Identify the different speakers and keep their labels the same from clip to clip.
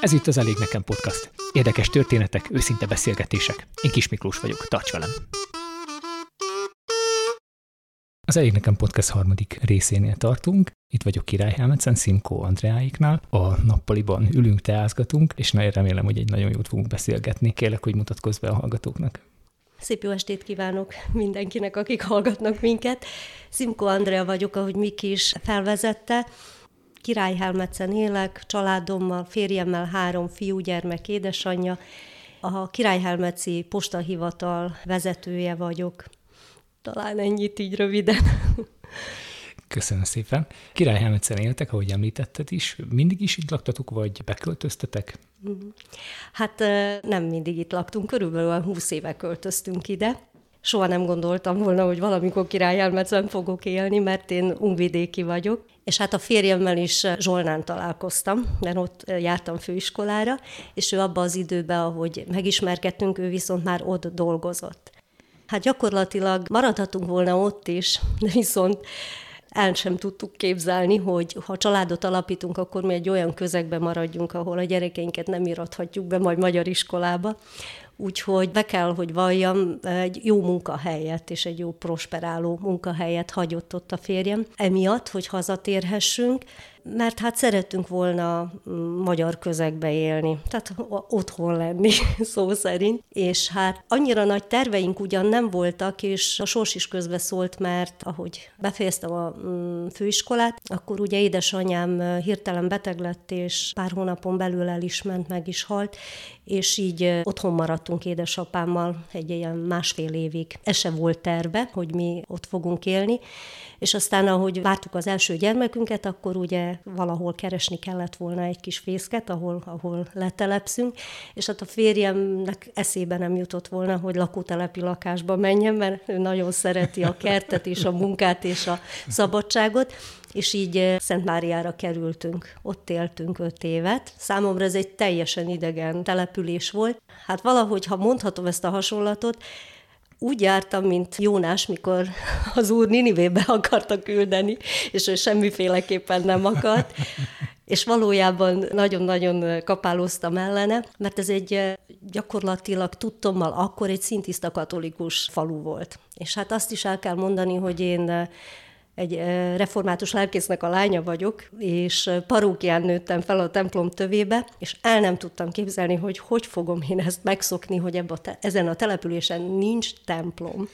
Speaker 1: Ez itt az Elég Nekem Podcast. Érdekes történetek, őszinte beszélgetések. Én Kis Miklós vagyok, tarts velem! Az Elég Nekem Podcast harmadik részénél tartunk. Itt vagyok Király Helmetszen, Szimkó Andreáiknál. A nappaliban ülünk, teázgatunk, és nagyon remélem, hogy egy nagyon jót fogunk beszélgetni. Kérlek, hogy mutatkozz be a hallgatóknak.
Speaker 2: Szép jó estét kívánok mindenkinek, akik hallgatnak minket. Szimko Andrea vagyok, ahogy Miki is felvezette. Királyhelmetszen élek, családommal, férjemmel, három fiúgyermek, édesanyja. A Királyhelmeci postahivatal vezetője vagyok. Talán ennyit így röviden.
Speaker 1: Köszönöm szépen. Királyhelmetszen éltek, ahogy említetted is. Mindig is itt laktatok, vagy beköltöztetek?
Speaker 2: Hát nem mindig itt laktunk, körülbelül 20 éve költöztünk ide. Soha nem gondoltam volna, hogy valamikor Királyhelmetszen fogok élni, mert én ungvidéki vagyok. És hát a férjemmel is Zsolnán találkoztam, mert ott jártam főiskolára, és ő abban az időben, ahogy megismerkedtünk, ő viszont már ott dolgozott. Hát gyakorlatilag maradhatunk volna ott is, de viszont el sem tudtuk képzelni, hogy ha családot alapítunk, akkor mi egy olyan közegben maradjunk, ahol a gyerekeinket nem irathatjuk be majd magyar iskolába. Úgyhogy be kell, hogy valljam, egy jó munkahelyet és egy jó prosperáló munkahelyet hagyott ott a férjem. Emiatt, hogy hazatérhessünk, mert hát szerettünk volna mm, magyar közegbe élni, tehát otthon lenni, szó szerint. És hát annyira nagy terveink ugyan nem voltak, és a sors is közbe szólt, mert ahogy befejeztem a mm, főiskolát, akkor ugye édesanyám hirtelen beteg lett, és pár hónapon belül el is ment, meg is halt, és így otthon maradtunk édesapámmal egy ilyen másfél évig. Ez se volt terve, hogy mi ott fogunk élni, és aztán, ahogy vártuk az első gyermekünket, akkor ugye valahol keresni kellett volna egy kis fészket, ahol, ahol letelepszünk, és hát a férjemnek eszébe nem jutott volna, hogy lakótelepi lakásba menjen, mert ő nagyon szereti a kertet és a munkát és a szabadságot, és így Szent Máriára kerültünk. Ott éltünk öt évet. Számomra ez egy teljesen idegen település volt. Hát valahogy, ha mondhatom ezt a hasonlatot, úgy jártam, mint Jónás, mikor az úr Ninivébe akarta küldeni, és ő semmiféleképpen nem akart. És valójában nagyon-nagyon kapálóztam ellene, mert ez egy gyakorlatilag tudtommal akkor egy szintiszta katolikus falu volt. És hát azt is el kell mondani, hogy én egy református lelkésznek a lánya vagyok, és parókián nőttem fel a templom tövébe, és el nem tudtam képzelni, hogy hogy fogom én ezt megszokni, hogy ebbe a te- ezen a településen nincs templom.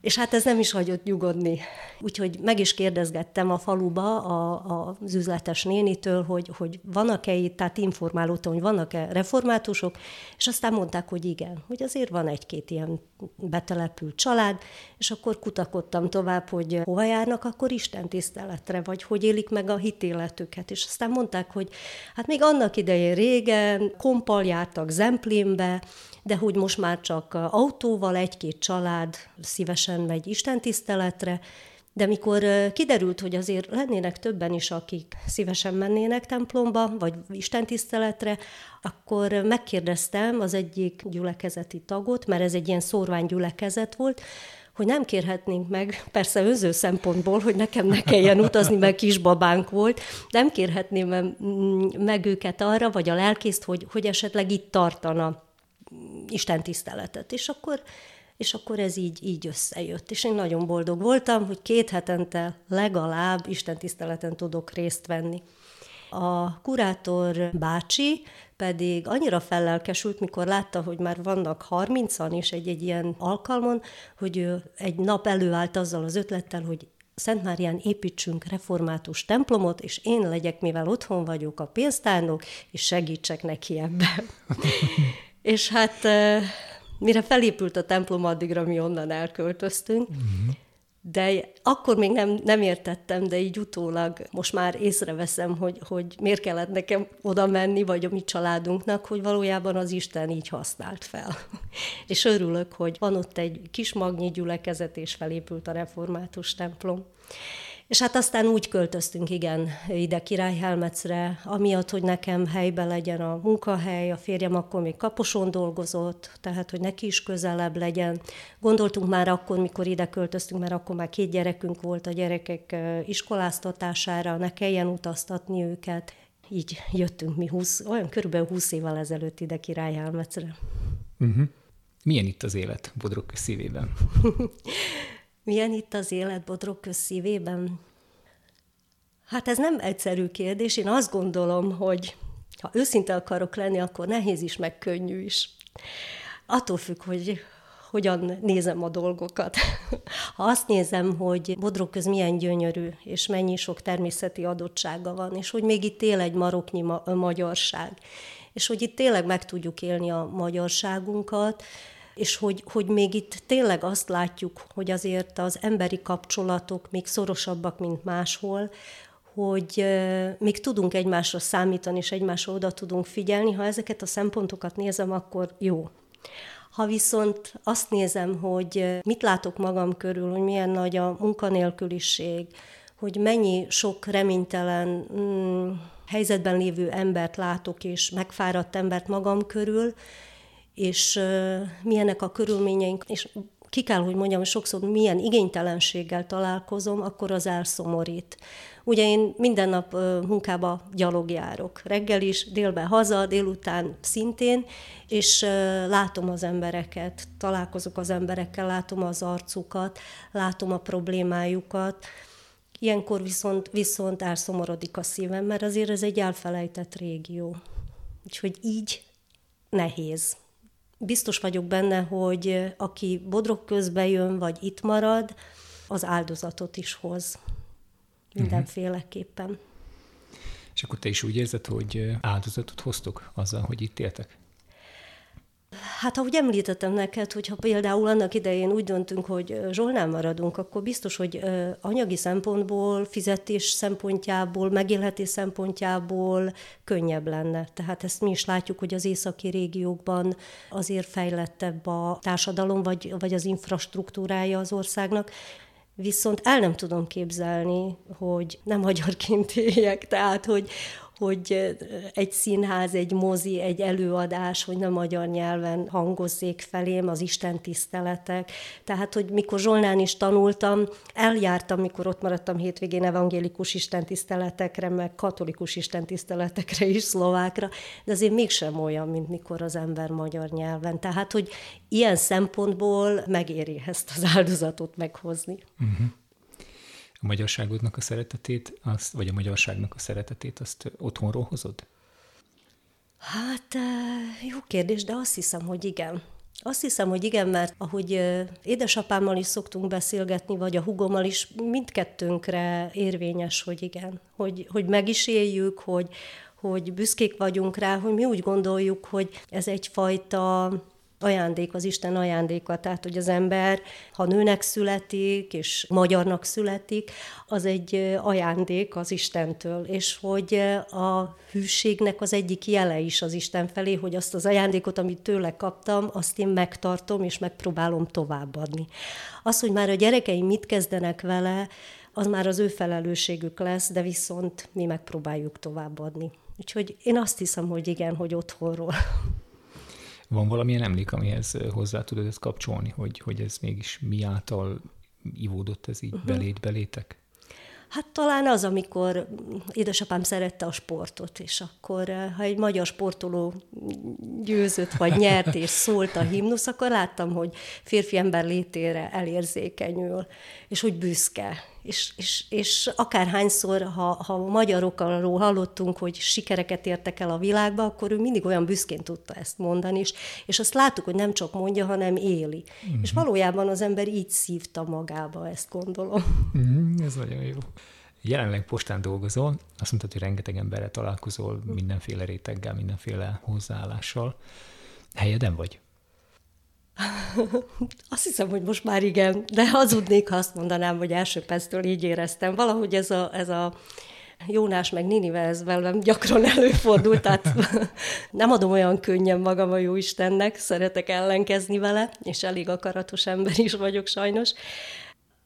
Speaker 2: És hát ez nem is hagyott nyugodni. Úgyhogy meg is kérdezgettem a faluba a, a, az üzletes nénitől, hogy, hogy vannak-e itt, tehát informálódtam, hogy vannak-e reformátusok, és aztán mondták, hogy igen, hogy azért van egy-két ilyen betelepült család, és akkor kutakodtam tovább, hogy hova járnak akkor Isten tiszteletre, vagy hogy élik meg a hitéletüket. És aztán mondták, hogy hát még annak idején régen kompal jártak Zemplénbe, de hogy most már csak autóval egy-két család szívesen megy istentiszteletre, de mikor kiderült, hogy azért lennének többen is, akik szívesen mennének templomba, vagy istentiszteletre, akkor megkérdeztem az egyik gyülekezeti tagot, mert ez egy ilyen szórványgyülekezet volt, hogy nem kérhetnénk meg, persze önző szempontból, hogy nekem ne kelljen utazni, mert kisbabánk volt, nem kérhetném meg őket arra, vagy a lelkészt, hogy, hogy esetleg itt tartana Isten tiszteletet. És akkor, és akkor ez így, így összejött. És én nagyon boldog voltam, hogy két hetente legalább Isten tiszteleten tudok részt venni. A kurátor bácsi pedig annyira fellelkesült, mikor látta, hogy már vannak 30-an is egy-egy ilyen alkalmon, hogy ő egy nap előállt azzal az ötlettel, hogy Szent Márián építsünk református templomot, és én legyek, mivel otthon vagyok a pénztárnok, és segítsek neki ebben. És hát mire felépült a templom, addigra mi onnan elköltöztünk, uh-huh. de akkor még nem, nem értettem, de így utólag most már észreveszem, hogy, hogy miért kellett nekem oda menni, vagy a mi családunknak, hogy valójában az Isten így használt fel. és örülök, hogy van ott egy kis magnyi gyülekezet, és felépült a református templom. És hát aztán úgy költöztünk, igen, ide Királyhelmecre, amiatt, hogy nekem helyben legyen a munkahely, a férjem akkor még kaposon dolgozott, tehát, hogy neki is közelebb legyen. Gondoltunk már akkor, mikor ide költöztünk, mert akkor már két gyerekünk volt a gyerekek iskoláztatására, ne kelljen utaztatni őket. Így jöttünk mi 20, olyan körülbelül 20 évvel ezelőtt ide Királyhelmecre.
Speaker 1: Uh-huh. Milyen itt az élet Bodrog szívében?
Speaker 2: Milyen itt az élet Bodrog szívében? Hát ez nem egyszerű kérdés. Én azt gondolom, hogy ha őszinte akarok lenni, akkor nehéz is, meg könnyű is. Attól függ, hogy hogyan nézem a dolgokat. Ha azt nézem, hogy Bodrog köz milyen gyönyörű, és mennyi sok természeti adottsága van, és hogy még itt él egy maroknyi ma- magyarság, és hogy itt tényleg meg tudjuk élni a magyarságunkat, és hogy, hogy még itt tényleg azt látjuk, hogy azért az emberi kapcsolatok még szorosabbak, mint máshol, hogy még tudunk egymásra számítani, és egymásra oda tudunk figyelni. Ha ezeket a szempontokat nézem, akkor jó. Ha viszont azt nézem, hogy mit látok magam körül, hogy milyen nagy a munkanélküliség, hogy mennyi sok reménytelen mm, helyzetben lévő embert látok, és megfáradt embert magam körül, és milyenek a körülményeink, és ki kell, hogy mondjam, hogy sokszor milyen igénytelenséggel találkozom, akkor az elszomorít. Ugye én minden nap munkába gyalogjárok. Reggel is, délben haza, délután szintén, és látom az embereket, találkozok az emberekkel, látom az arcukat, látom a problémájukat. Ilyenkor viszont, viszont elszomorodik a szívem, mert azért ez egy elfelejtett régió. Úgyhogy így nehéz biztos vagyok benne, hogy aki bodrog közbe jön, vagy itt marad, az áldozatot is hoz. Mindenféleképpen.
Speaker 1: És akkor te is úgy érzed, hogy áldozatot hoztok azzal, hogy itt éltek?
Speaker 2: Hát ahogy említettem neked, hogyha például annak idején úgy döntünk, hogy Zsolnán maradunk, akkor biztos, hogy anyagi szempontból, fizetés szempontjából, megélhetés szempontjából könnyebb lenne. Tehát ezt mi is látjuk, hogy az északi régiókban azért fejlettebb a társadalom, vagy, vagy az infrastruktúrája az országnak, Viszont el nem tudom képzelni, hogy nem magyarként éljek, tehát hogy, hogy egy színház, egy mozi, egy előadás, hogy nem magyar nyelven hangozzék felém az Isten tiszteletek. Tehát, hogy mikor Zsolnán is tanultam, eljártam, mikor ott maradtam hétvégén evangélikus istentiszteletekre, meg katolikus istentiszteletekre is, szlovákra, de azért mégsem olyan, mint mikor az ember magyar nyelven. Tehát, hogy ilyen szempontból megéri ezt az áldozatot meghozni. Uh-huh
Speaker 1: magyarságodnak a szeretetét, azt, vagy a magyarságnak a szeretetét, azt otthonról hozod?
Speaker 2: Hát jó kérdés, de azt hiszem, hogy igen. Azt hiszem, hogy igen, mert ahogy édesapámmal is szoktunk beszélgetni, vagy a hugommal is, mindkettőnkre érvényes, hogy igen. Hogy, hogy meg is éljük, hogy, hogy büszkék vagyunk rá, hogy mi úgy gondoljuk, hogy ez egyfajta ajándék, az Isten ajándéka. Tehát, hogy az ember, ha nőnek születik, és magyarnak születik, az egy ajándék az Istentől, és hogy a hűségnek az egyik jele is az Isten felé, hogy azt az ajándékot, amit tőle kaptam, azt én megtartom, és megpróbálom továbbadni. Az, hogy már a gyerekeim mit kezdenek vele, az már az ő felelősségük lesz, de viszont mi megpróbáljuk továbbadni. Úgyhogy én azt hiszem, hogy igen, hogy otthonról.
Speaker 1: Van valamilyen emlék, amihez hozzá tudod ezt kapcsolni, hogy, hogy ez mégis mi által ivódott ez így uh-huh. belét, belétek?
Speaker 2: Hát talán az, amikor édesapám szerette a sportot, és akkor, ha egy magyar sportoló győzött, vagy nyert, és szólt a himnusz, akkor láttam, hogy férfi ember létére elérzékenyül, és hogy büszke. És, és, és akárhányszor, ha, ha magyarokról hallottunk, hogy sikereket értek el a világba, akkor ő mindig olyan büszkén tudta ezt mondani, és, és azt láttuk, hogy nem csak mondja, hanem éli. Mm-hmm. És valójában az ember így szívta magába, ezt gondolom.
Speaker 1: Mm, ez nagyon jó. Jelenleg postán dolgozol, azt mondtad, hogy rengeteg emberrel találkozol, mindenféle réteggel, mindenféle hozzáállással. Helyeden vagy?
Speaker 2: Azt hiszem, hogy most már igen, de hazudnék, ha azt mondanám, hogy első perctől így éreztem. Valahogy ez a, ez a Jónás meg Ninive, ez velem gyakran előfordult, tehát nem adom olyan könnyen magam a jó Istennek, szeretek ellenkezni vele, és elég akaratos ember is vagyok sajnos.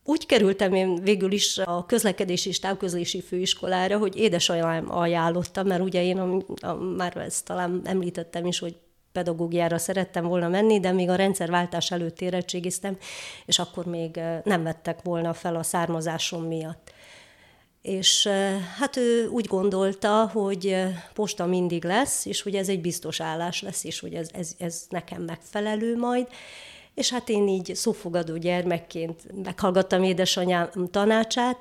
Speaker 2: úgy kerültem én végül is a közlekedési és távközlési főiskolára, hogy édesanyám ajánlotta, mert ugye én a, a, már ezt talán említettem is, hogy pedagógiára szerettem volna menni, de még a rendszerváltás előtt érettségiztem, és akkor még nem vettek volna fel a származásom miatt. És hát ő úgy gondolta, hogy posta mindig lesz, és hogy ez egy biztos állás lesz, és hogy ez, ez, ez nekem megfelelő majd, és hát én így szófogadó gyermekként meghallgattam édesanyám tanácsát,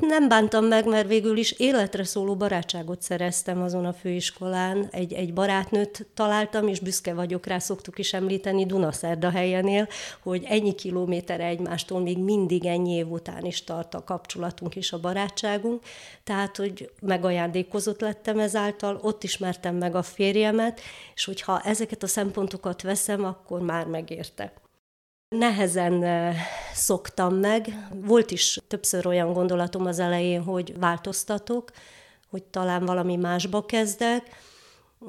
Speaker 2: nem bántam meg, mert végül is életre szóló barátságot szereztem azon a főiskolán. Egy, egy barátnőt találtam, és büszke vagyok rá, szoktuk is említeni Dunaszerda helyenél, hogy ennyi kilométer egymástól még mindig ennyi év után is tart a kapcsolatunk és a barátságunk. Tehát, hogy megajándékozott lettem ezáltal, ott ismertem meg a férjemet, és hogyha ezeket a szempontokat veszem, akkor már megérte. Nehezen szoktam meg. Volt is többször olyan gondolatom az elején, hogy változtatok, hogy talán valami másba kezdek,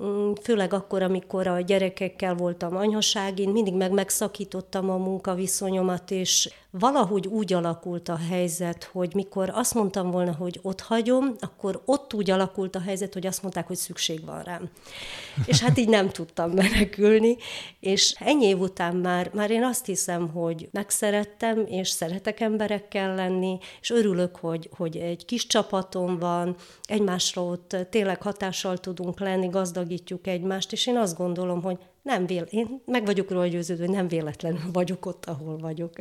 Speaker 2: Mm, főleg akkor, amikor a gyerekekkel voltam anyaságin, mindig meg megszakítottam a munkaviszonyomat, és valahogy úgy alakult a helyzet, hogy mikor azt mondtam volna, hogy ott hagyom, akkor ott úgy alakult a helyzet, hogy azt mondták, hogy szükség van rám. És hát így nem tudtam menekülni, és ennyi év után már, már én azt hiszem, hogy megszerettem, és szeretek emberekkel lenni, és örülök, hogy, hogy egy kis csapatom van, egymásra ott tényleg hatással tudunk lenni, gazdag gazdagítjuk egymást, és én azt gondolom, hogy nem vél, én meg vagyok róla győződve, hogy nem véletlenül vagyok ott, ahol vagyok.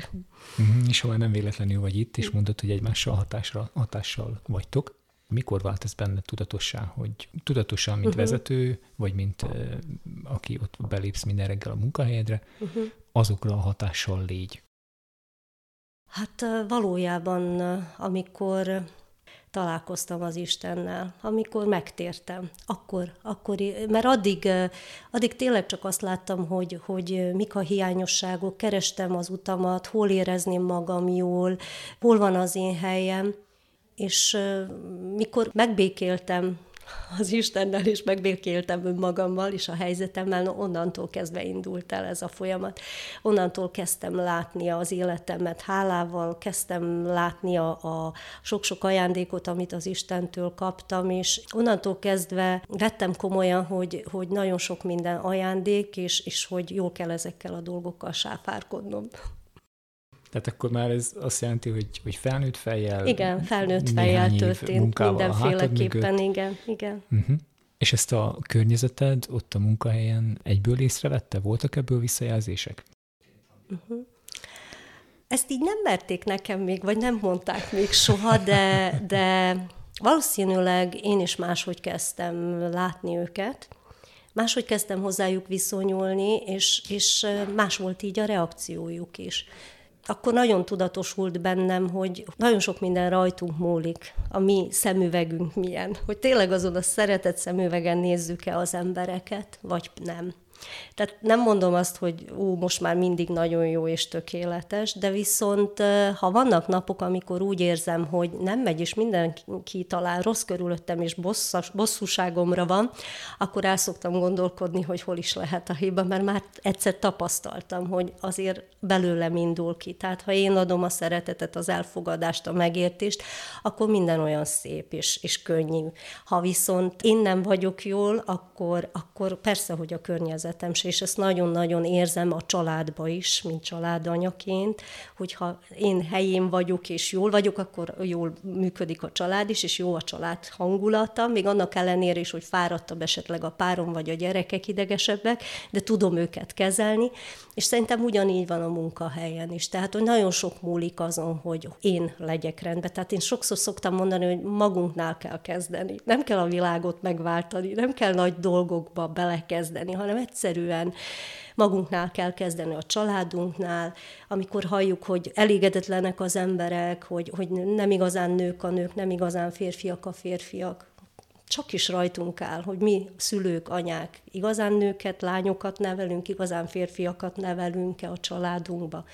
Speaker 1: Uh-huh, és ahol nem véletlenül vagy itt, és mondod, hogy egymással hatásra, hatással vagytok. Mikor vált ez benne tudatossá, hogy tudatosan, mint uh-huh. vezető, vagy mint uh, aki ott belépsz minden reggel a munkahelyedre, uh-huh. azokra a hatással légy?
Speaker 2: Hát valójában, amikor találkoztam az Istennel, amikor megtértem. Akkor, akkor mert addig, addig tényleg csak azt láttam, hogy, hogy mik a hiányosságok, kerestem az utamat, hol érezném magam jól, hol van az én helyem, és mikor megbékéltem az Istennel, és megbékéltem önmagammal és a helyzetemmel, onnantól kezdve indult el ez a folyamat. Onnantól kezdtem látni az életemet hálával, kezdtem látni a, a sok-sok ajándékot, amit az Istentől kaptam, és onnantól kezdve vettem komolyan, hogy, hogy nagyon sok minden ajándék, és, és hogy jól kell ezekkel a dolgokkal sáfárkodnom.
Speaker 1: Tehát akkor már ez azt jelenti, hogy, hogy felnőtt fejjel...
Speaker 2: Igen, felnőtt fejjel történt mindenféleképpen, igen, igen.
Speaker 1: Uh-huh. És ezt a környezeted ott a munkahelyen egyből észrevette? Voltak ebből visszajelzések?
Speaker 2: Uh-huh. Ezt így nem merték nekem még, vagy nem mondták még soha, de, de valószínűleg én is máshogy kezdtem látni őket, máshogy kezdtem hozzájuk viszonyulni, és, és más volt így a reakciójuk is akkor nagyon tudatosult bennem, hogy nagyon sok minden rajtunk múlik, a mi szemüvegünk milyen, hogy tényleg azon a szeretett szemüvegen nézzük-e az embereket, vagy nem. Tehát nem mondom azt, hogy ú, most már mindig nagyon jó és tökéletes, de viszont ha vannak napok, amikor úgy érzem, hogy nem megy, és mindenki talán rossz körülöttem, és bosszas, bosszúságomra van, akkor el szoktam gondolkodni, hogy hol is lehet a hiba, mert már egyszer tapasztaltam, hogy azért belőlem indul ki. Tehát ha én adom a szeretetet, az elfogadást, a megértést, akkor minden olyan szép és, és könnyű. Ha viszont én nem vagyok jól, akkor, akkor persze, hogy a környezet környezetem se, és ezt nagyon-nagyon érzem a családba is, mint családanyaként, hogyha én helyén vagyok és jól vagyok, akkor jól működik a család is, és jó a család hangulata, még annak ellenére is, hogy fáradtabb esetleg a párom vagy a gyerekek idegesebbek, de tudom őket kezelni, és szerintem ugyanígy van a munkahelyen is. Tehát, hogy nagyon sok múlik azon, hogy én legyek rendben. Tehát én sokszor szoktam mondani, hogy magunknál kell kezdeni. Nem kell a világot megváltani, nem kell nagy dolgokba belekezdeni, hanem egyszerűen magunknál kell kezdeni a családunknál, amikor halljuk, hogy elégedetlenek az emberek, hogy, hogy nem igazán nők a nők, nem igazán férfiak a férfiak, csak is rajtunk áll, hogy mi szülők, anyák igazán nőket, lányokat nevelünk, igazán férfiakat nevelünk-e a családunkba.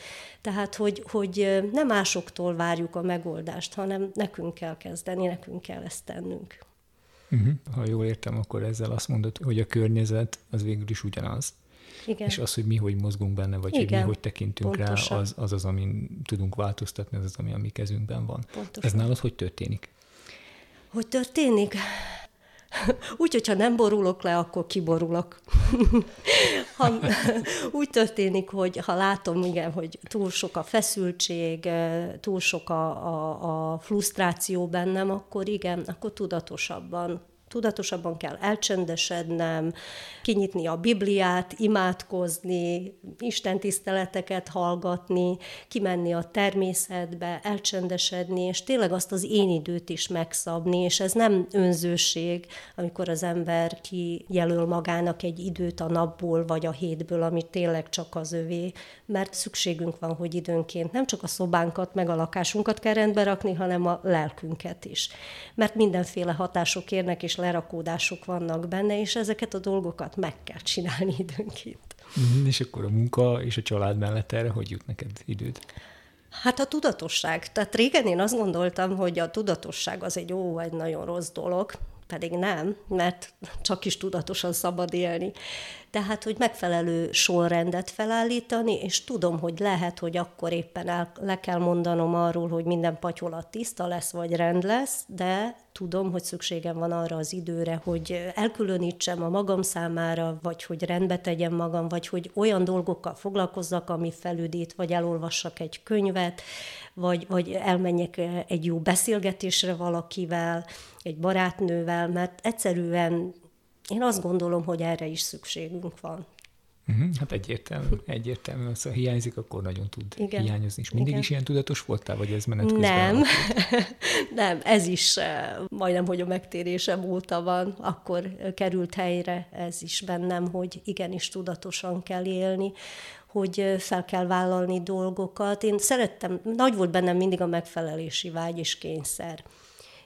Speaker 2: Tehát, hogy, hogy nem másoktól várjuk a megoldást, hanem nekünk kell kezdeni, nekünk kell ezt tennünk.
Speaker 1: Uh-huh. Ha jól értem, akkor ezzel azt mondod, hogy a környezet az végül is ugyanaz.
Speaker 2: Igen.
Speaker 1: És az, hogy mi hogy mozgunk benne, vagy Igen. hogy mi hogy tekintünk
Speaker 2: Pontosan.
Speaker 1: rá, az, az az, amin tudunk változtatni, az az, ami a mi kezünkben van.
Speaker 2: Pontosan.
Speaker 1: Ez nálad hogy történik?
Speaker 2: Hogy történik? Úgy, hogyha nem borulok le, akkor kiborulok. Ha, úgy történik, hogy ha látom, igen, hogy túl sok a feszültség, túl sok a, a, a frusztráció bennem, akkor igen, akkor tudatosabban tudatosabban kell elcsendesednem, kinyitni a Bibliát, imádkozni, Isten tiszteleteket hallgatni, kimenni a természetbe, elcsendesedni, és tényleg azt az én időt is megszabni, és ez nem önzőség, amikor az ember kijelöl magának egy időt a napból vagy a hétből, ami tényleg csak az övé, mert szükségünk van, hogy időnként nem csak a szobánkat, meg a lakásunkat kell rendbe rakni, hanem a lelkünket is. Mert mindenféle hatások érnek, és lerakódások vannak benne, és ezeket a dolgokat meg kell csinálni időnként.
Speaker 1: Mm, és akkor a munka és a család mellett erre hogy jut neked időd?
Speaker 2: Hát a tudatosság. Tehát régen én azt gondoltam, hogy a tudatosság az egy ó, egy nagyon rossz dolog, pedig nem, mert csak is tudatosan szabad élni. Tehát, hogy megfelelő sorrendet felállítani, és tudom, hogy lehet, hogy akkor éppen el, le kell mondanom arról, hogy minden patyolat tiszta lesz, vagy rend lesz, de tudom, hogy szükségem van arra az időre, hogy elkülönítsem a magam számára, vagy hogy rendbe tegyem magam, vagy hogy olyan dolgokkal foglalkozzak, ami felüdít, vagy elolvassak egy könyvet, vagy, vagy elmenjek egy jó beszélgetésre valakivel, egy barátnővel, mert egyszerűen én azt gondolom, hogy erre is szükségünk van.
Speaker 1: Uh-huh, hát egyértelmű, egyértelmű, az, ha hiányzik, akkor nagyon tud Igen. hiányozni. És mindig Igen. is ilyen tudatos voltál, vagy ez menet közben?
Speaker 2: Nem, nem, ez is majdnem, hogy a megtérésem óta van, akkor került helyre ez is bennem, hogy igenis tudatosan kell élni, hogy fel kell vállalni dolgokat. Én szerettem, nagy volt bennem mindig a megfelelési vágy és kényszer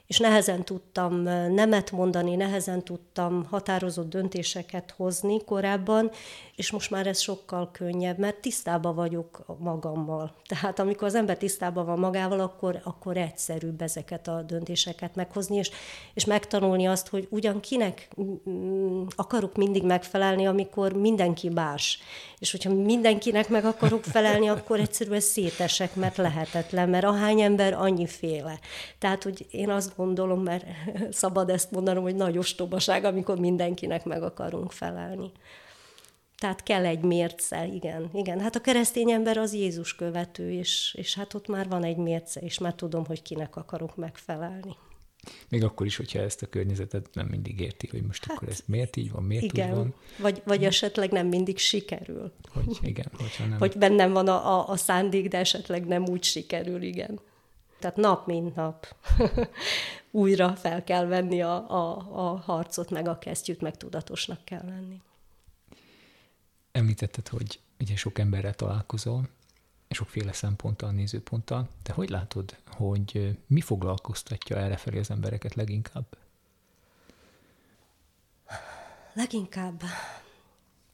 Speaker 2: és nehezen tudtam nemet mondani, nehezen tudtam határozott döntéseket hozni korábban, és most már ez sokkal könnyebb, mert tisztában vagyok magammal. Tehát amikor az ember tisztában van magával, akkor, akkor egyszerűbb ezeket a döntéseket meghozni, és, és megtanulni azt, hogy ugyan kinek akarok mindig megfelelni, amikor mindenki más. És hogyha mindenkinek meg akarok felelni, akkor egyszerűen szétesek, mert lehetetlen, mert ahány ember, annyi féle. Tehát, hogy én azt gondolom, mert szabad ezt mondanom, hogy nagy ostobaság, amikor mindenkinek meg akarunk felelni. Tehát kell egy mérce, igen. igen. Hát a keresztény ember az Jézus követő, és, és hát ott már van egy mérce, és már tudom, hogy kinek akarok megfelelni.
Speaker 1: Még akkor is, hogyha ezt a környezetet nem mindig érti, hogy most hát, akkor ez miért így van, miért igen. úgy van.
Speaker 2: Vagy, vagy esetleg nem mindig sikerül.
Speaker 1: Hogy igen, hogyha nem.
Speaker 2: Hogy bennem van a, a, a szándék, de esetleg nem úgy sikerül, igen. Tehát nap mint nap újra fel kell venni a, a, a harcot, meg a kesztyűt, meg tudatosnak kell lenni.
Speaker 1: Említetted, hogy ugye sok emberrel találkozol, sokféle szemponttal, nézőponttal. Te hogy látod, hogy mi foglalkoztatja errefelé az embereket leginkább?
Speaker 2: Leginkább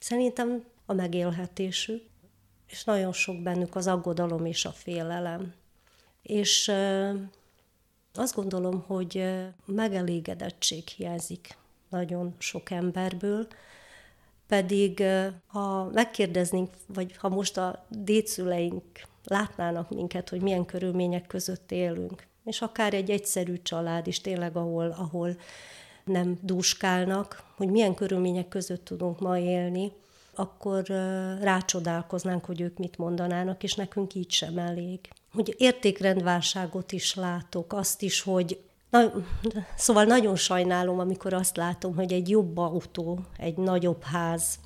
Speaker 2: szerintem a megélhetésük, és nagyon sok bennük az aggodalom és a félelem. És azt gondolom, hogy megelégedettség hiányzik nagyon sok emberből, pedig ha megkérdeznénk, vagy ha most a dédszüleink látnának minket, hogy milyen körülmények között élünk, és akár egy egyszerű család is tényleg, ahol, ahol nem dúskálnak, hogy milyen körülmények között tudunk ma élni, akkor rácsodálkoznánk, hogy ők mit mondanának, és nekünk így sem elég. Hogy értékrendválságot is látok, azt is, hogy Na, szóval nagyon sajnálom, amikor azt látom, hogy egy jobb autó, egy nagyobb ház,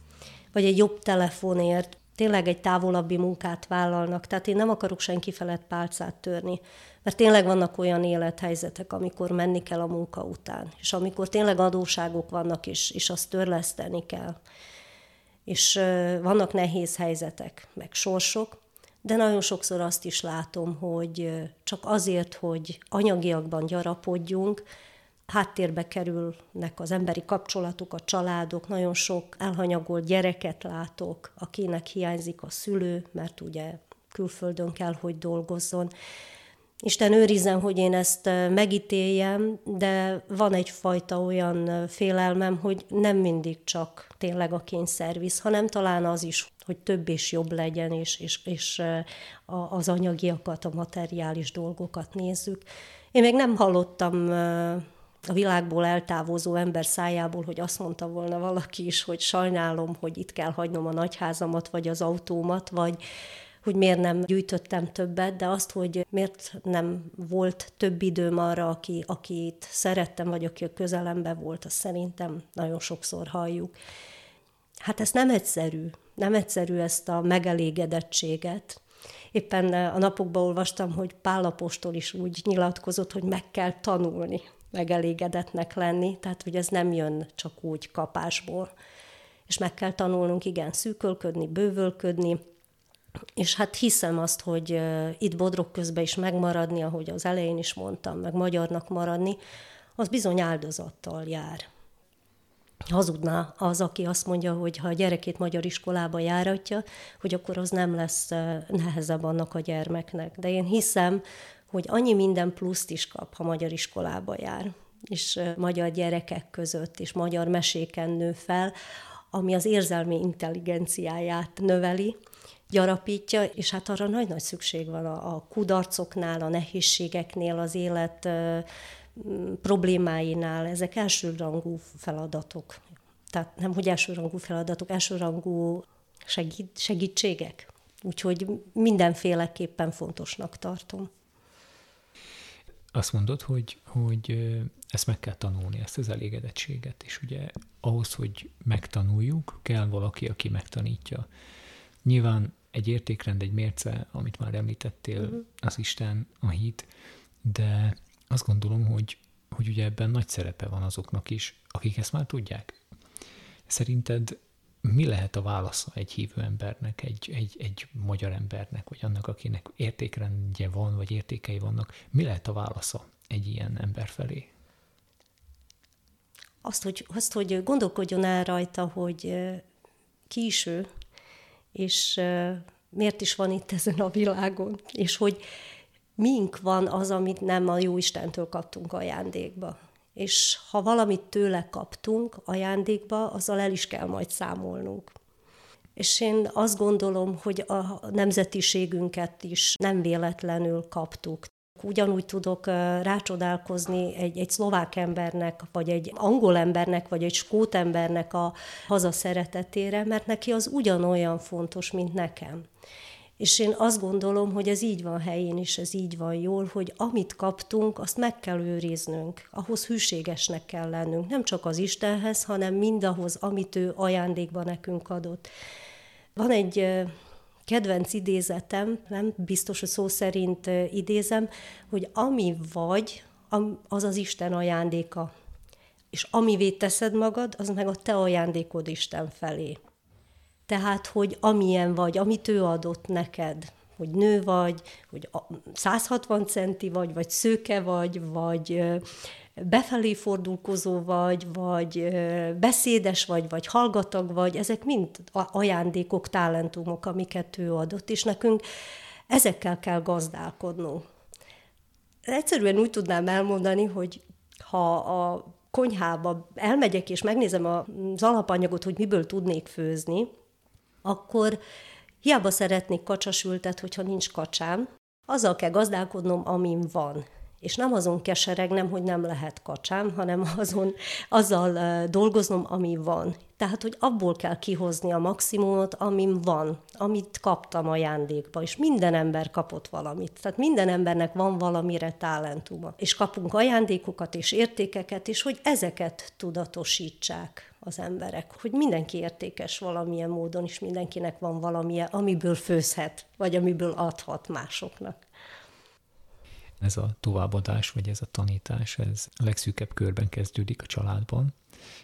Speaker 2: vagy egy jobb telefonért tényleg egy távolabbi munkát vállalnak. Tehát én nem akarok senki felett pálcát törni, mert tényleg vannak olyan élethelyzetek, amikor menni kell a munka után, és amikor tényleg adóságok vannak, és, és azt törleszteni kell. És vannak nehéz helyzetek, meg sorsok, de nagyon sokszor azt is látom, hogy csak azért, hogy anyagiakban gyarapodjunk, háttérbe kerülnek az emberi kapcsolatok, a családok, nagyon sok elhanyagolt gyereket látok, akinek hiányzik a szülő, mert ugye külföldön kell, hogy dolgozzon. Isten őrizzen, hogy én ezt megítéljem, de van egyfajta olyan félelmem, hogy nem mindig csak tényleg a kényszervisz, hanem talán az is, hogy több és jobb legyen, és, és, és az anyagiakat, a materiális dolgokat nézzük. Én még nem hallottam a világból eltávozó ember szájából, hogy azt mondta volna valaki is, hogy sajnálom, hogy itt kell hagynom a nagyházamat, vagy az autómat, vagy hogy miért nem gyűjtöttem többet, de azt, hogy miért nem volt több időm arra, aki, akit szerettem, vagy aki a közelemben volt, azt szerintem nagyon sokszor halljuk. Hát ez nem egyszerű, nem egyszerű ezt a megelégedettséget. Éppen a napokban olvastam, hogy Pálapostól is úgy nyilatkozott, hogy meg kell tanulni megelégedetnek lenni, tehát hogy ez nem jön csak úgy kapásból. És meg kell tanulnunk, igen, szűkölködni, bővölködni, és hát hiszem azt, hogy itt Bodrog közben is megmaradni, ahogy az elején is mondtam, meg magyarnak maradni, az bizony áldozattal jár. Hazudná az, aki azt mondja, hogy ha a gyerekét magyar iskolába járatja, hogy akkor az nem lesz nehezebb annak a gyermeknek. De én hiszem, hogy annyi minden pluszt is kap, ha magyar iskolába jár, és magyar gyerekek között, és magyar meséken nő fel, ami az érzelmi intelligenciáját növeli, gyarapítja, és hát arra nagy-nagy szükség van a, a kudarcoknál, a nehézségeknél, az élet problémáinál, ezek elsőrangú feladatok. Tehát nem, hogy elsőrangú feladatok, elsőrangú segít, segítségek. Úgyhogy mindenféleképpen fontosnak tartom.
Speaker 1: Azt mondod, hogy, hogy ezt meg kell tanulni, ezt az elégedettséget, és ugye ahhoz, hogy megtanuljuk, kell valaki, aki megtanítja. Nyilván egy értékrend, egy mérce, amit már említettél, uh-huh. az Isten, a hit, de azt gondolom, hogy, hogy ugye ebben nagy szerepe van azoknak is, akik ezt már tudják. Szerinted mi lehet a válasza egy hívő embernek, egy, egy, egy magyar embernek, vagy annak, akinek értékrendje van, vagy értékei vannak, mi lehet a válasza egy ilyen ember felé?
Speaker 2: Azt, hogy, azt, hogy gondolkodjon el rajta, hogy ki is ő, és miért is van itt ezen a világon, és hogy mink van az, amit nem a jó Istentől kaptunk ajándékba. És ha valamit tőle kaptunk ajándékba, azzal el is kell majd számolnunk. És én azt gondolom, hogy a nemzetiségünket is nem véletlenül kaptuk. Ugyanúgy tudok rácsodálkozni egy, egy szlovák embernek, vagy egy angol embernek, vagy egy skót embernek a hazaszeretetére, mert neki az ugyanolyan fontos, mint nekem. És én azt gondolom, hogy ez így van helyén, és ez így van jól, hogy amit kaptunk, azt meg kell őriznünk. Ahhoz hűségesnek kell lennünk. Nem csak az Istenhez, hanem mindahhoz, amit ő ajándékba nekünk adott. Van egy kedvenc idézetem, nem biztos, hogy szó szerint idézem, hogy ami vagy, az az Isten ajándéka. És amivé teszed magad, az meg a te ajándékod Isten felé. Tehát, hogy amilyen vagy, amit ő adott neked, hogy nő vagy, hogy 160 centi vagy, vagy szőke vagy, vagy befelé fordulkozó vagy, vagy beszédes vagy, vagy hallgatag vagy, ezek mind ajándékok, talentumok, amiket ő adott, és nekünk ezekkel kell gazdálkodnunk. Egyszerűen úgy tudnám elmondani, hogy ha a konyhába elmegyek és megnézem az alapanyagot, hogy miből tudnék főzni, akkor hiába szeretnék kacsasültet, hogyha nincs kacsám, azzal kell gazdálkodnom, amim van és nem azon keseregnem, hogy nem lehet kacsám, hanem azon, azzal dolgoznom, ami van. Tehát, hogy abból kell kihozni a maximumot, amim van, amit kaptam ajándékba, és minden ember kapott valamit. Tehát minden embernek van valamire talentuma. És kapunk ajándékokat és értékeket, és hogy ezeket tudatosítsák az emberek, hogy mindenki értékes valamilyen módon, és mindenkinek van valamilyen, amiből főzhet, vagy amiből adhat másoknak
Speaker 1: ez a továbbadás, vagy ez a tanítás, ez a legszűkebb körben kezdődik a családban.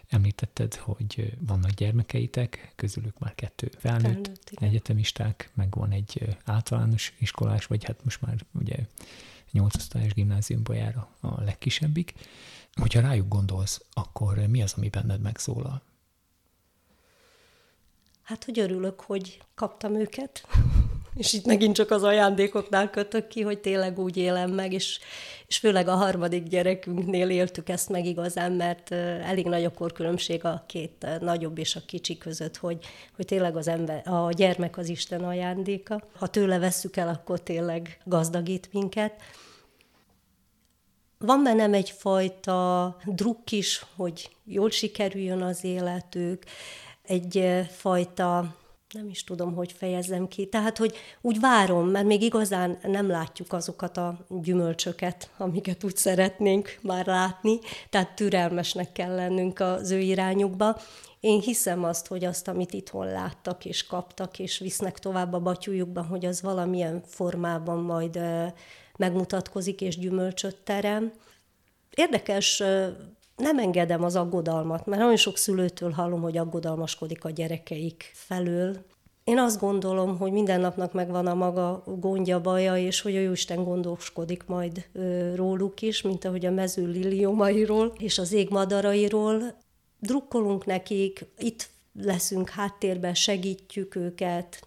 Speaker 1: Említetted, hogy vannak gyermekeitek, közülük már kettő felnőtt, felnőtt egyetemisták, meg van egy általános iskolás, vagy hát most már ugye nyolcosztályos gimnáziumba jár a, a legkisebbik. Hogyha rájuk gondolsz, akkor mi az, ami benned megszólal?
Speaker 2: Hát, hogy örülök, hogy kaptam őket, és itt megint csak az ajándékoknál kötök ki, hogy tényleg úgy élem meg, és, és főleg a harmadik gyerekünknél éltük ezt meg igazán, mert elég nagy a korkülönbség a két nagyobb és a kicsi között, hogy, hogy tényleg az ember, a gyermek az Isten ajándéka. Ha tőle vesszük el, akkor tényleg gazdagít minket. Van bennem egyfajta drukk is, hogy jól sikerüljön az életük, egyfajta nem is tudom, hogy fejezzem ki. Tehát, hogy úgy várom, mert még igazán nem látjuk azokat a gyümölcsöket, amiket úgy szeretnénk már látni, tehát türelmesnek kell lennünk az ő irányukba. Én hiszem azt, hogy azt, amit itthon láttak és kaptak, és visznek tovább a batyújukban, hogy az valamilyen formában majd megmutatkozik és gyümölcsöt terem. Érdekes nem engedem az aggodalmat, mert nagyon sok szülőtől hallom, hogy aggodalmaskodik a gyerekeik felől. Én azt gondolom, hogy minden napnak megvan a maga gondja, baja, és hogy a Jóisten gondoskodik majd ö, róluk is, mint ahogy a mező liliomairól és az ég madarairól. Drukkolunk nekik, itt leszünk háttérben, segítjük őket,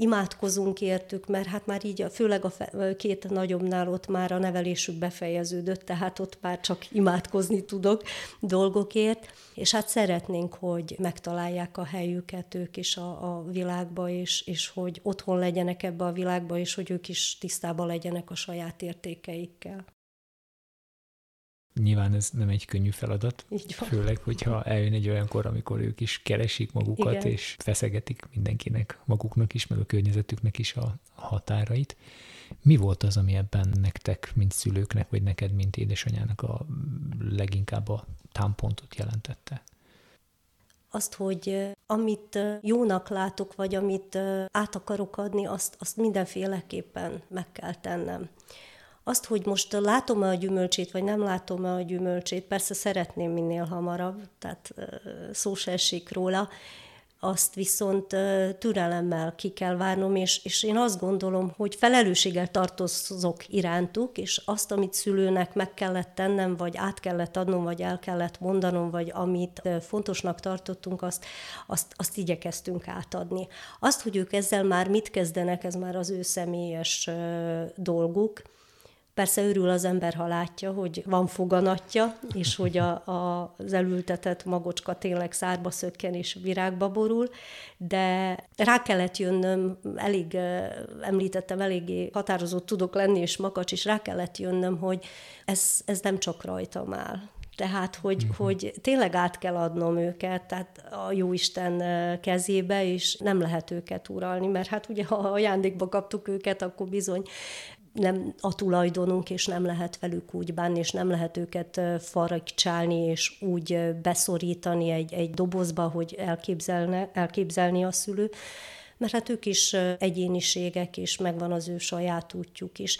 Speaker 2: imádkozunk értük, mert hát már így, főleg a két nagyobbnál ott már a nevelésük befejeződött, tehát ott már csak imádkozni tudok dolgokért, és hát szeretnénk, hogy megtalálják a helyüket ők is a, a világba, és, és hogy otthon legyenek ebbe a világba, és hogy ők is tisztában legyenek a saját értékeikkel.
Speaker 1: Nyilván ez nem egy könnyű feladat, főleg, hogyha eljön egy olyan kor, amikor ők is keresik magukat, Igen. és feszegetik mindenkinek, maguknak is, meg a környezetüknek is a határait. Mi volt az, ami ebben nektek, mint szülőknek, vagy neked, mint édesanyának a leginkább a támpontot jelentette?
Speaker 2: Azt, hogy amit jónak látok, vagy amit át akarok adni, azt, azt mindenféleképpen meg kell tennem. Azt, hogy most látom-e a gyümölcsét, vagy nem látom-e a gyümölcsét, persze szeretném minél hamarabb, tehát szó se esik róla, azt viszont türelemmel ki kell várnom, és, és én azt gondolom, hogy felelősséggel tartozok irántuk, és azt, amit szülőnek meg kellett tennem, vagy át kellett adnom, vagy el kellett mondanom, vagy amit fontosnak tartottunk, azt, azt, azt igyekeztünk átadni. Azt, hogy ők ezzel már mit kezdenek, ez már az ő személyes dolguk, Persze örül az ember, ha látja, hogy van foganatja, és hogy a, a, az elültetett magocska tényleg szárba szökken és virágba borul, de rá kellett jönnöm, elég, említettem, eléggé határozott tudok lenni, és makacs is rá kellett jönnöm, hogy ez, ez nem csak rajtam áll. Tehát, hogy, uh-huh. hogy tényleg át kell adnom őket, tehát a Jóisten kezébe, és nem lehet őket uralni, mert hát ugye, ha ajándékba kaptuk őket, akkor bizony nem a tulajdonunk, és nem lehet velük úgy bánni, és nem lehet őket faragcsálni, és úgy beszorítani egy, egy dobozba, hogy elképzelne, elképzelni a szülő, mert hát ők is egyéniségek, és megvan az ő saját útjuk is.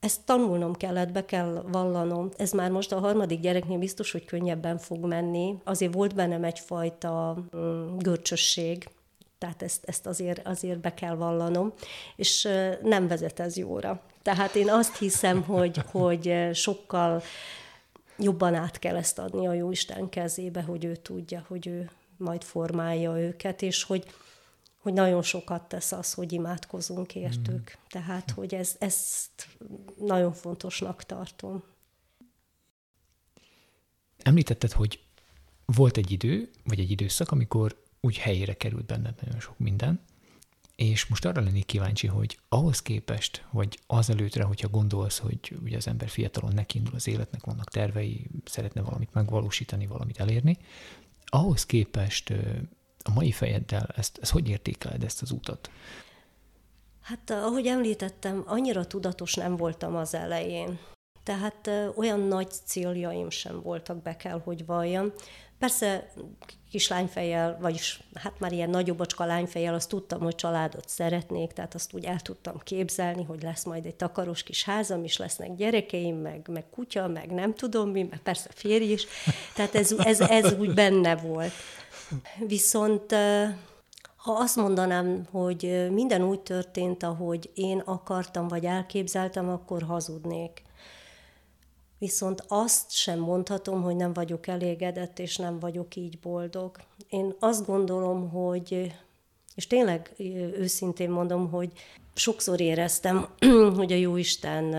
Speaker 2: Ezt tanulnom kellett, be kell vallanom. Ez már most a harmadik gyereknél biztos, hogy könnyebben fog menni. Azért volt bennem egyfajta mm, görcsösség, tehát ezt, ezt azért, azért be kell vallanom, és nem vezet ez jóra. Tehát én azt hiszem, hogy, hogy sokkal jobban át kell ezt adni a Jóisten kezébe, hogy ő tudja, hogy ő majd formálja őket, és hogy, hogy nagyon sokat tesz az, hogy imádkozunk értük. Mm. Tehát, hogy ez, ezt nagyon fontosnak tartom.
Speaker 1: Említetted, hogy volt egy idő, vagy egy időszak, amikor úgy helyére került benned nagyon sok minden, és most arra lennék kíváncsi, hogy ahhoz képest, vagy azelőttre, hogyha gondolsz, hogy ugye az ember fiatalon nekindul az életnek, vannak tervei, szeretne valamit megvalósítani, valamit elérni, ahhoz képest a mai fejeddel ezt, ezt hogy értékeled ezt az utat?
Speaker 2: Hát ahogy említettem, annyira tudatos nem voltam az elején. Tehát olyan nagy céljaim sem voltak, be kell, hogy valljam. Persze kislányfejjel, vagyis hát már ilyen nagyobbacska lányfejjel, azt tudtam, hogy családot szeretnék, tehát azt úgy el tudtam képzelni, hogy lesz majd egy takaros kis házam, és lesznek gyerekeim, meg, meg kutya, meg nem tudom mi, meg persze férj is. Tehát ez, ez, ez úgy benne volt. Viszont ha azt mondanám, hogy minden úgy történt, ahogy én akartam, vagy elképzeltem, akkor hazudnék. Viszont azt sem mondhatom, hogy nem vagyok elégedett, és nem vagyok így boldog. Én azt gondolom, hogy, és tényleg őszintén mondom, hogy sokszor éreztem, hogy a Jóisten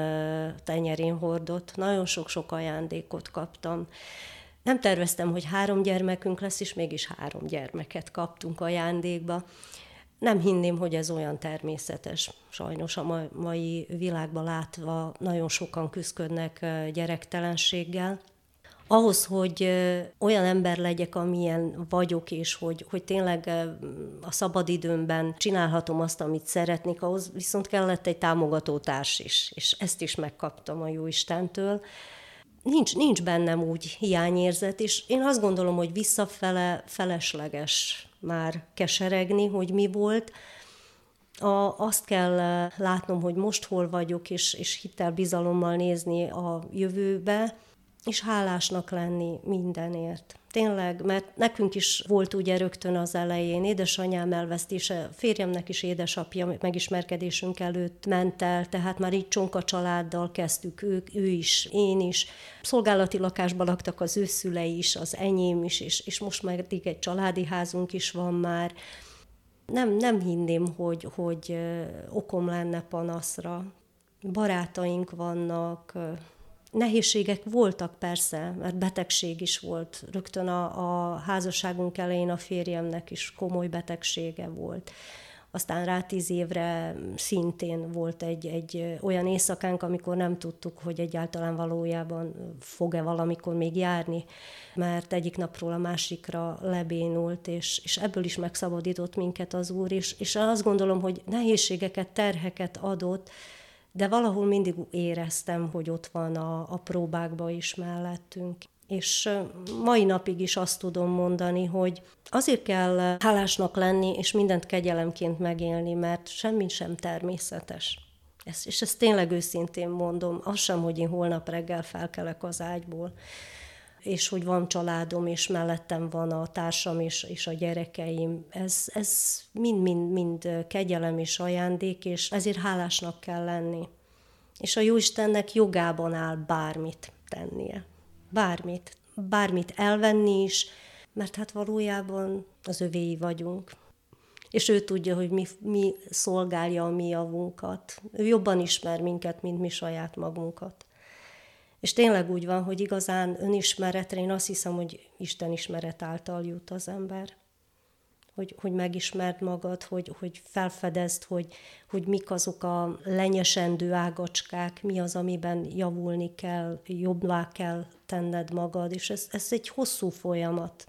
Speaker 2: tenyerén hordott. Nagyon sok-sok ajándékot kaptam. Nem terveztem, hogy három gyermekünk lesz, és mégis három gyermeket kaptunk ajándékba. Nem hinném, hogy ez olyan természetes. Sajnos a mai világban látva nagyon sokan küzdködnek gyerektelenséggel ahhoz, hogy olyan ember legyek, amilyen vagyok, és hogy, hogy tényleg a szabadidőmben csinálhatom azt, amit szeretnék, ahhoz viszont kellett egy támogató társ is, és ezt is megkaptam a Jóistentől. Nincs, nincs bennem úgy hiányérzet, és én azt gondolom, hogy visszafele felesleges már keseregni, hogy mi volt, a, azt kell látnom, hogy most hol vagyok, és, és hittel, bizalommal nézni a jövőbe, és hálásnak lenni mindenért. Tényleg, mert nekünk is volt ugye rögtön az elején édesanyám elvesztése, férjemnek is édesapja megismerkedésünk előtt ment el, tehát már így csonka családdal kezdtük, ők, ő is, én is. Szolgálati lakásban laktak az ő szülei is, az enyém is, és, és most már egy családi házunk is van már. Nem, nem hinném, hogy, hogy okom lenne panaszra. Barátaink vannak, Nehézségek voltak persze, mert betegség is volt. Rögtön a, a házasságunk elején a férjemnek is komoly betegsége volt. Aztán rá tíz évre szintén volt egy, egy olyan éjszakánk, amikor nem tudtuk, hogy egyáltalán valójában fog-e valamikor még járni, mert egyik napról a másikra lebénult, és, és ebből is megszabadított minket az Úr, és, és azt gondolom, hogy nehézségeket, terheket adott, de valahol mindig éreztem, hogy ott van a, a próbákba is mellettünk. És mai napig is azt tudom mondani, hogy azért kell hálásnak lenni, és mindent kegyelemként megélni, mert semmi sem természetes. Ezt, és ezt tényleg őszintén mondom, az sem, hogy én holnap reggel felkelek az ágyból, és hogy van családom, és mellettem van a társam és, és a gyerekeim. Ez, ez mind, mind, mind kegyelem és ajándék, és ezért hálásnak kell lenni. És a Jóistennek jogában áll bármit tennie. Bármit. Bármit elvenni is, mert hát valójában az övéi vagyunk. És ő tudja, hogy mi, mi szolgálja a mi javunkat. Ő jobban ismer minket, mint mi saját magunkat. És tényleg úgy van, hogy igazán önismeretre, én azt hiszem, hogy Isten ismeret által jut az ember. Hogy, hogy megismerd magad, hogy, hogy felfedezd, hogy, hogy mik azok a lenyesendő ágacskák, mi az, amiben javulni kell, jobbá kell tenned magad, és ez, ez egy hosszú folyamat.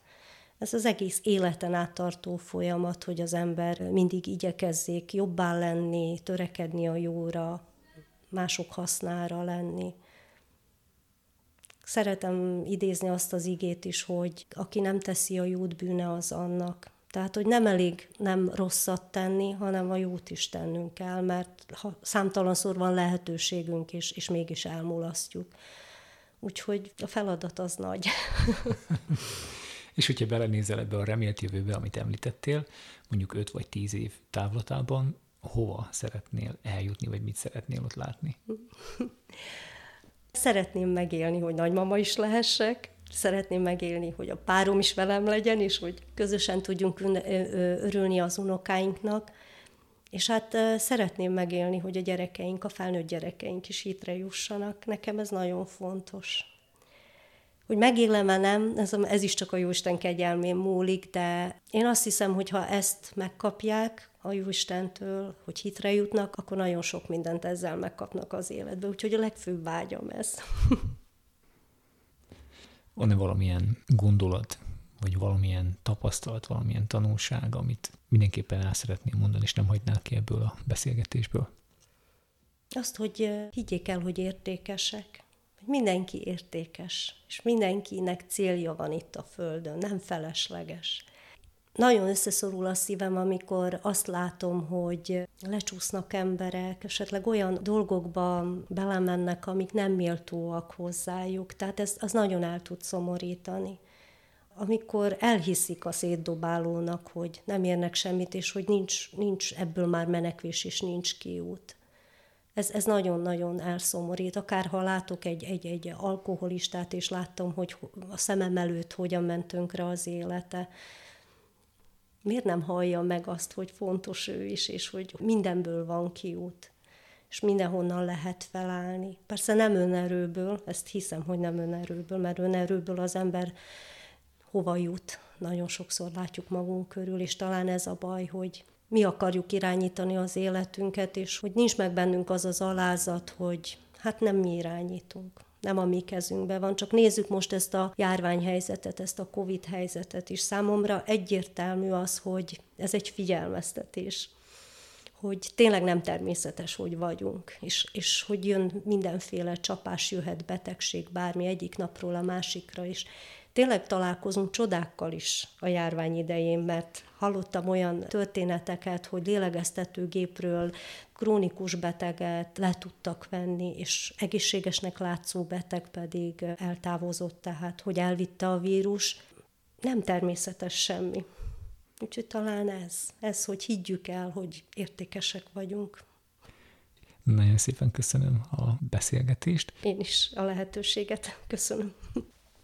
Speaker 2: Ez az egész életen áttartó folyamat, hogy az ember mindig igyekezzék jobbá lenni, törekedni a jóra, mások hasznára lenni. Szeretem idézni azt az igét is, hogy aki nem teszi a jót, bűne az annak. Tehát, hogy nem elég nem rosszat tenni, hanem a jót is tennünk kell, mert ha számtalanszor van lehetőségünk, és, és mégis elmulasztjuk. Úgyhogy a feladat az nagy.
Speaker 1: és hogyha belenézel ebbe a remélt jövőbe, amit említettél, mondjuk 5 vagy 10 év távlatában, hova szeretnél eljutni, vagy mit szeretnél ott látni?
Speaker 2: Szeretném megélni, hogy nagymama is lehessek, szeretném megélni, hogy a párom is velem legyen, és hogy közösen tudjunk örülni az unokáinknak. És hát szeretném megélni, hogy a gyerekeink, a felnőtt gyerekeink is hitre jussanak. Nekem ez nagyon fontos. Hogy megélem-e nem, ez, ez is csak a Jóisten kegyelmén múlik, de én azt hiszem, hogy ha ezt megkapják, a Jóistentől, hogy hitre jutnak, akkor nagyon sok mindent ezzel megkapnak az életbe. Úgyhogy a legfőbb vágyam ez.
Speaker 1: Van-e valamilyen gondolat, vagy valamilyen tapasztalat, valamilyen tanulság, amit mindenképpen el szeretném mondani, és nem hagynál ki ebből a beszélgetésből?
Speaker 2: Azt, hogy higgyék el, hogy értékesek. Mindenki értékes, és mindenkinek célja van itt a Földön, nem felesleges. Nagyon összeszorul a szívem, amikor azt látom, hogy lecsúsznak emberek, esetleg olyan dolgokba belemennek, amik nem méltóak hozzájuk. Tehát ez az nagyon el tud szomorítani. Amikor elhiszik a szétdobálónak, hogy nem érnek semmit, és hogy nincs, nincs ebből már menekvés, és nincs kiút. Ez, ez nagyon-nagyon elszomorít. Akár ha látok egy, egy, egy alkoholistát, és láttam, hogy a szemem előtt hogyan ment tönkre az élete, miért nem hallja meg azt, hogy fontos ő is, és hogy mindenből van kiút, és mindenhonnan lehet felállni. Persze nem önerőből, ezt hiszem, hogy nem önerőből, mert önerőből az ember hova jut. Nagyon sokszor látjuk magunk körül, és talán ez a baj, hogy mi akarjuk irányítani az életünket, és hogy nincs meg bennünk az az alázat, hogy hát nem mi irányítunk nem a mi kezünkben van. Csak nézzük most ezt a járványhelyzetet, ezt a COVID helyzetet is. Számomra egyértelmű az, hogy ez egy figyelmeztetés hogy tényleg nem természetes, hogy vagyunk, és, és hogy jön mindenféle csapás, jöhet betegség, bármi egyik napról a másikra is tényleg találkozunk csodákkal is a járvány idején, mert hallottam olyan történeteket, hogy lélegeztetőgépről krónikus beteget le tudtak venni, és egészségesnek látszó beteg pedig eltávozott, tehát hogy elvitte a vírus. Nem természetes semmi. Úgyhogy talán ez, ez, hogy higgyük el, hogy értékesek vagyunk.
Speaker 1: Nagyon szépen köszönöm a beszélgetést.
Speaker 2: Én is a lehetőséget köszönöm.